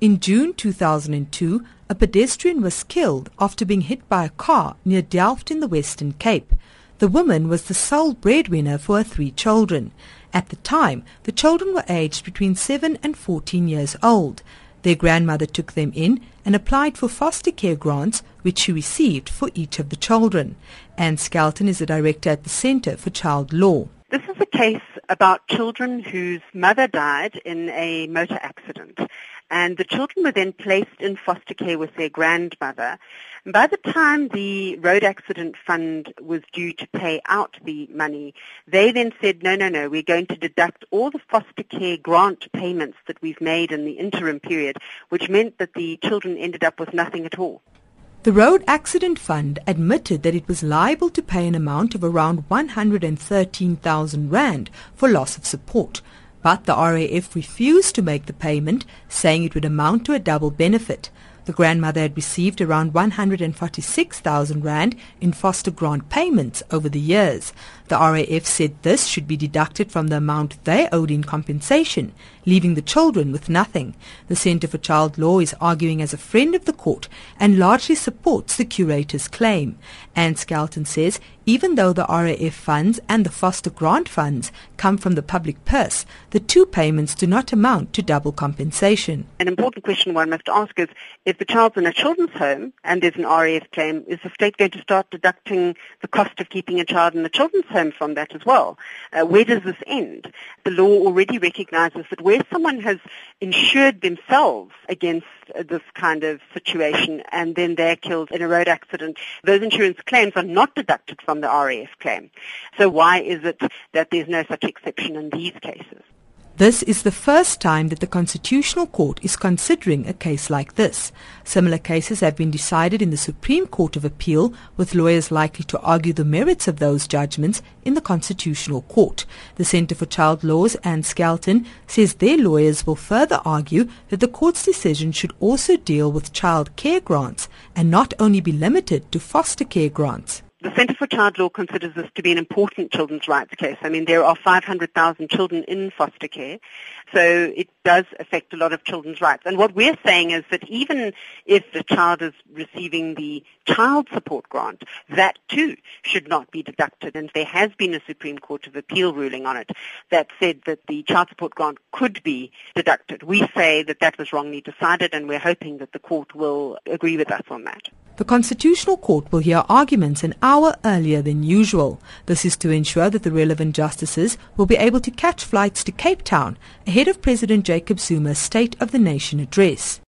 In June 2002, a pedestrian was killed after being hit by a car near Delft in the Western Cape. The woman was the sole breadwinner for her three children. At the time, the children were aged between 7 and 14 years old. Their grandmother took them in and applied for foster care grants, which she received for each of the children. Ann Skelton is the director at the Centre for Child Law. This is a case about children whose mother died in a motor accident and the children were then placed in foster care with their grandmother. And by the time the road accident fund was due to pay out the money, they then said, no, no, no, we're going to deduct all the foster care grant payments that we've made in the interim period, which meant that the children ended up with nothing at all. The Road Accident Fund admitted that it was liable to pay an amount of around 113,000 rand for loss of support, but the RAF refused to make the payment, saying it would amount to a double benefit. The grandmother had received around 146,000 rand in foster grant payments over the years. The RAF said this should be deducted from the amount they owed in compensation, leaving the children with nothing. The Centre for Child Law is arguing as a friend of the court and largely supports the curator's claim. Ann Skelton says even though the RAF funds and the foster grant funds come from the public purse, the two payments do not amount to double compensation. An important question one must ask is if the child's in a children's home and there's an RAF claim, is the state going to start deducting the cost of keeping a child in the children's home? from that as well. Uh, where does this end? The law already recognizes that where someone has insured themselves against uh, this kind of situation and then they're killed in a road accident, those insurance claims are not deducted from the RAF claim. So why is it that there's no such exception in these cases? This is the first time that the Constitutional Court is considering a case like this. Similar cases have been decided in the Supreme Court of Appeal, with lawyers likely to argue the merits of those judgments in the Constitutional Court. The Centre for Child Laws, Ann Skelton, says their lawyers will further argue that the court's decision should also deal with child care grants and not only be limited to foster care grants. The Centre for Child Law considers this to be an important children's rights case. I mean, there are 500,000 children in foster care, so it does affect a lot of children's rights. And what we're saying is that even if the child is receiving the child support grant, that too should not be deducted. And there has been a Supreme Court of Appeal ruling on it that said that the child support grant could be deducted. We say that that was wrongly decided, and we're hoping that the court will agree with us on that. The Constitutional Court will hear arguments an hour earlier than usual. This is to ensure that the relevant justices will be able to catch flights to Cape Town ahead of President Jacob Zuma's State of the Nation address.